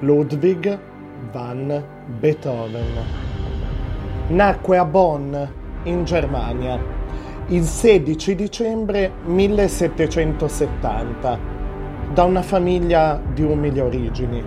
Ludwig van Beethoven. Nacque a Bonn, in Germania, il 16 dicembre 1770, da una famiglia di umili origini,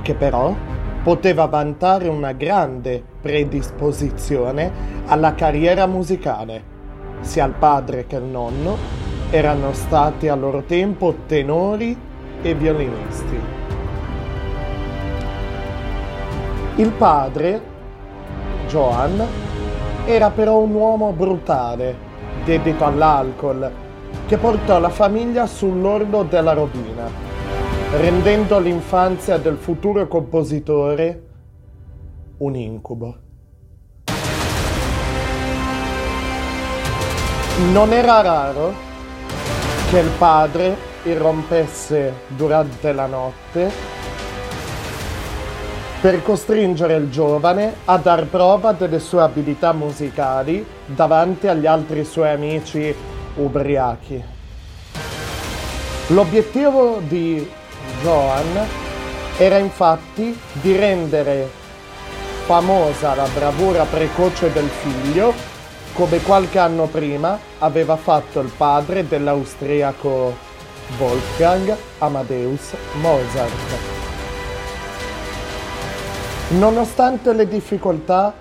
che però poteva vantare una grande predisposizione alla carriera musicale. Sia il padre che il nonno erano stati a loro tempo tenori e violinisti. Il padre, Johann, era però un uomo brutale, dedito all'alcol, che portò la famiglia sull'orlo della rovina, rendendo l'infanzia del futuro compositore un incubo. Non era raro che il padre irrompesse durante la notte per costringere il giovane a dar prova delle sue abilità musicali davanti agli altri suoi amici ubriachi. L'obiettivo di Joan era infatti di rendere famosa la bravura precoce del figlio, come qualche anno prima aveva fatto il padre dell'austriaco Wolfgang Amadeus Mozart. Nonostante le difficoltà,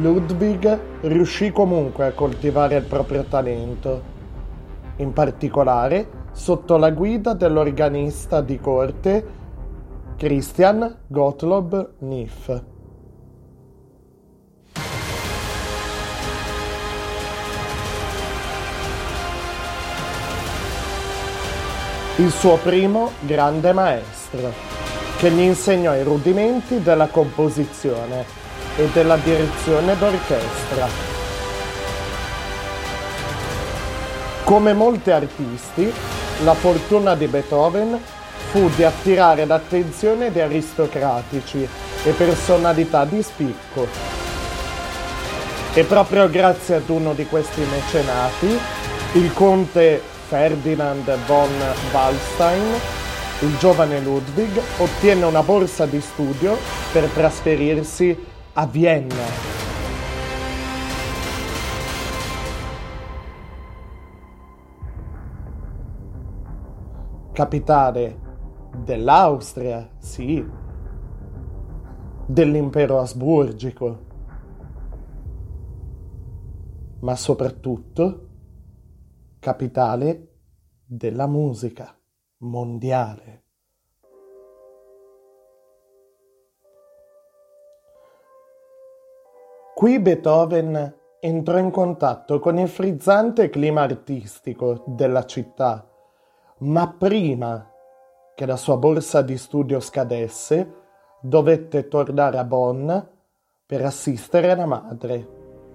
Ludwig riuscì comunque a coltivare il proprio talento, in particolare sotto la guida dell'organista di corte Christian Gottlob Niff. Il suo primo grande maestro che gli insegnò i rudimenti della composizione e della direzione d'orchestra. Come molti artisti, la fortuna di Beethoven fu di attirare l'attenzione di aristocratici e personalità di spicco. E proprio grazie ad uno di questi mecenati, il conte Ferdinand von Wallstein, il giovane Ludwig ottiene una borsa di studio per trasferirsi a Vienna. Capitale dell'Austria, sì, dell'impero asburgico, ma soprattutto capitale della musica mondiale. Qui Beethoven entrò in contatto con il frizzante clima artistico della città, ma prima che la sua borsa di studio scadesse, dovette tornare a Bonn per assistere la madre,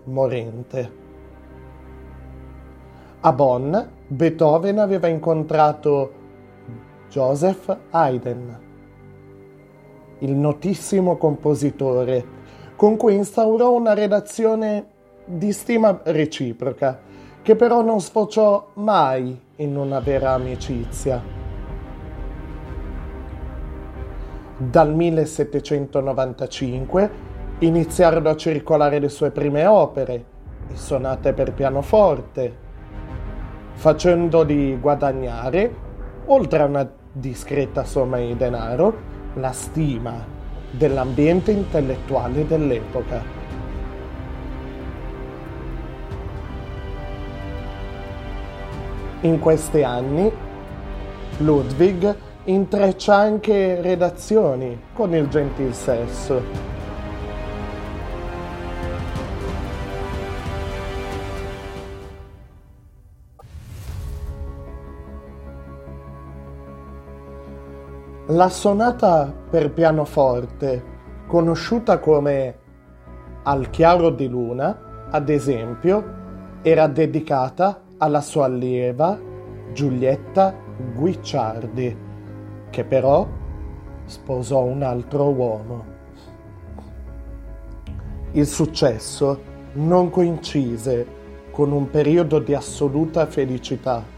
morente. A Bonn Beethoven aveva incontrato Joseph Haydn, il notissimo compositore, con cui instaurò una relazione di stima reciproca, che però non sfociò mai in una vera amicizia. Dal 1795 iniziarono a circolare le sue prime opere, le sonate per pianoforte, facendoli guadagnare, oltre a una discreta somma di denaro, la stima dell'ambiente intellettuale dell'epoca. In questi anni Ludwig intreccia anche redazioni con il gentil sesso La sonata per pianoforte, conosciuta come Al chiaro di luna, ad esempio, era dedicata alla sua allieva Giulietta Guicciardi, che però sposò un altro uomo. Il successo non coincise con un periodo di assoluta felicità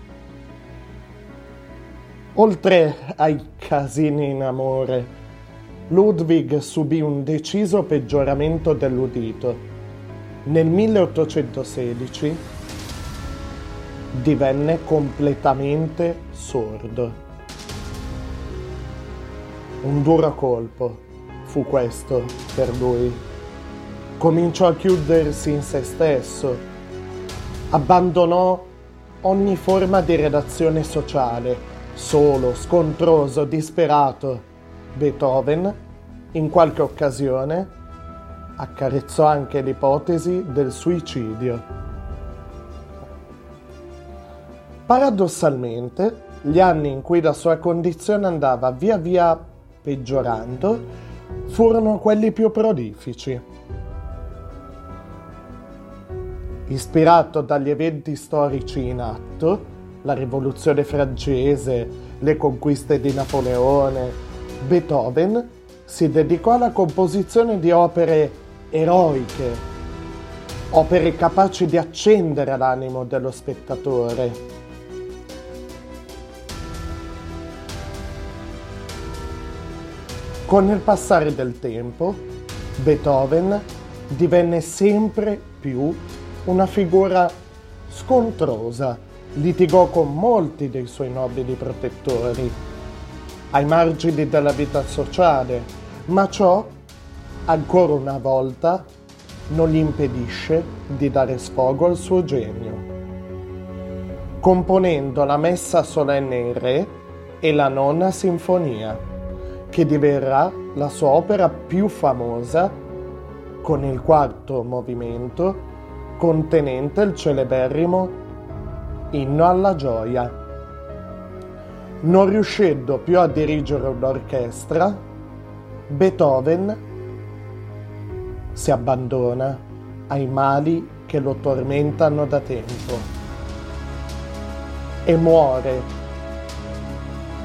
Oltre ai casini in amore, Ludwig subì un deciso peggioramento dell'udito. Nel 1816 divenne completamente sordo. Un duro colpo fu questo per lui. Cominciò a chiudersi in se stesso, abbandonò ogni forma di redazione sociale, solo, scontroso, disperato Beethoven, in qualche occasione, accarezzò anche l'ipotesi del suicidio. Paradossalmente, gli anni in cui la sua condizione andava via via peggiorando furono quelli più prolifici. Ispirato dagli eventi storici in atto, la rivoluzione francese, le conquiste di Napoleone, Beethoven si dedicò alla composizione di opere eroiche, opere capaci di accendere l'animo dello spettatore. Con il passare del tempo, Beethoven divenne sempre più una figura scontrosa, litigò con molti dei suoi nobili protettori ai margini della vita sociale, ma ciò, ancora una volta, non gli impedisce di dare sfogo al suo genio. Componendo la messa solenne in Re e la nona sinfonia, che diverrà la sua opera più famosa con il quarto movimento contenente il celeberrimo Inno alla gioia non riuscendo più a dirigere un'orchestra, Beethoven si abbandona ai mali che lo tormentano da tempo e muore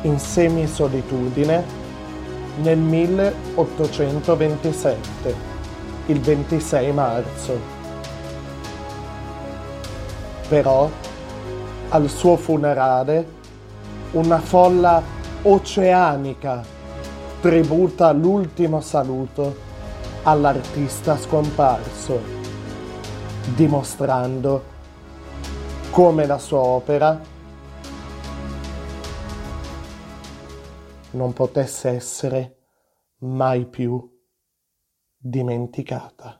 in semisolitudine nel 1827, il 26 marzo. Però al suo funerale una folla oceanica tributa l'ultimo saluto all'artista scomparso, dimostrando come la sua opera non potesse essere mai più dimenticata.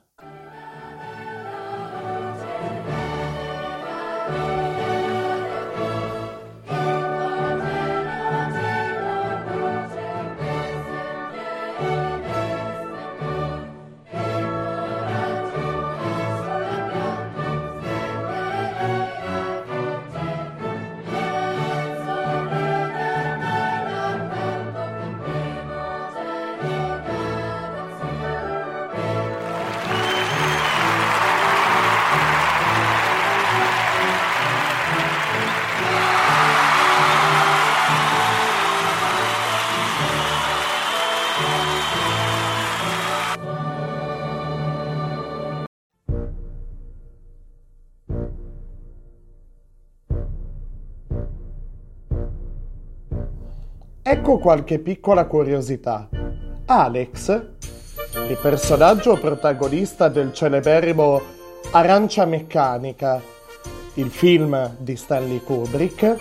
Ecco qualche piccola curiosità. Alex, il personaggio protagonista del celeberrimo Arancia Meccanica, il film di Stanley Kubrick,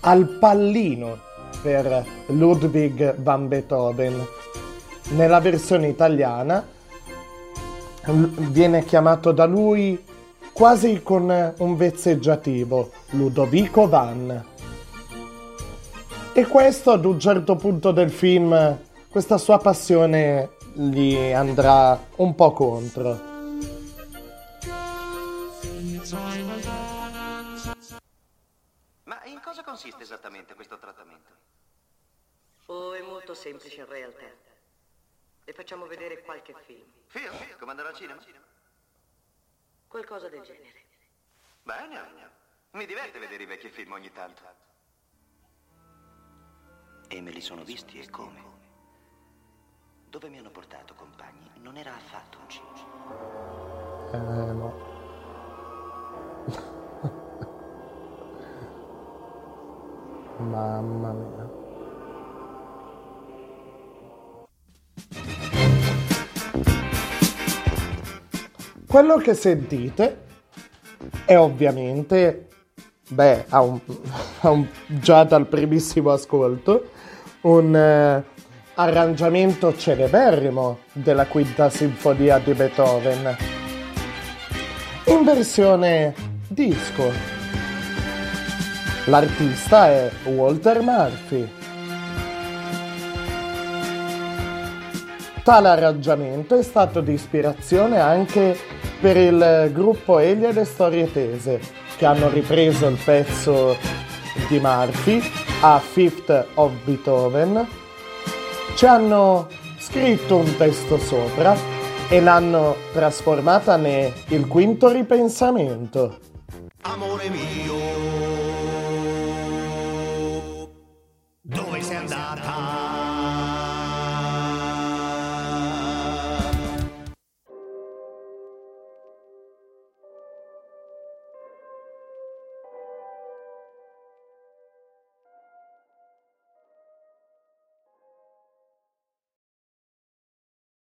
al pallino per Ludwig van Beethoven. Nella versione italiana viene chiamato da lui quasi con un vezzeggiativo Ludovico Van. E questo ad un certo punto del film, questa sua passione gli andrà un po' contro. Ma in cosa consiste esattamente questo trattamento? Oh, è molto semplice in realtà. Le facciamo vedere qualche film. Film? Come andare al cinema? Qualcosa del genere. Bene, mi diverte vedere i vecchi film ogni tanto. E me li sono visti e come? Dove mi hanno portato, compagni? Non era affatto un cinci. Eh, no. Mamma mia. Quello che sentite è ovviamente, beh, a un, ha un, già dal primissimo ascolto, un eh, arrangiamento celeberrimo della quinta sinfonia di Beethoven in versione disco. L'artista è Walter Murphy. Tale arrangiamento è stato di ispirazione anche per il gruppo Eliade Storie Tese, che hanno ripreso il pezzo di Murphy a Fifth of Beethoven, ci hanno scritto un testo sopra e l'hanno trasformata nel Il quinto ripensamento. Amore mio, dove sei andata?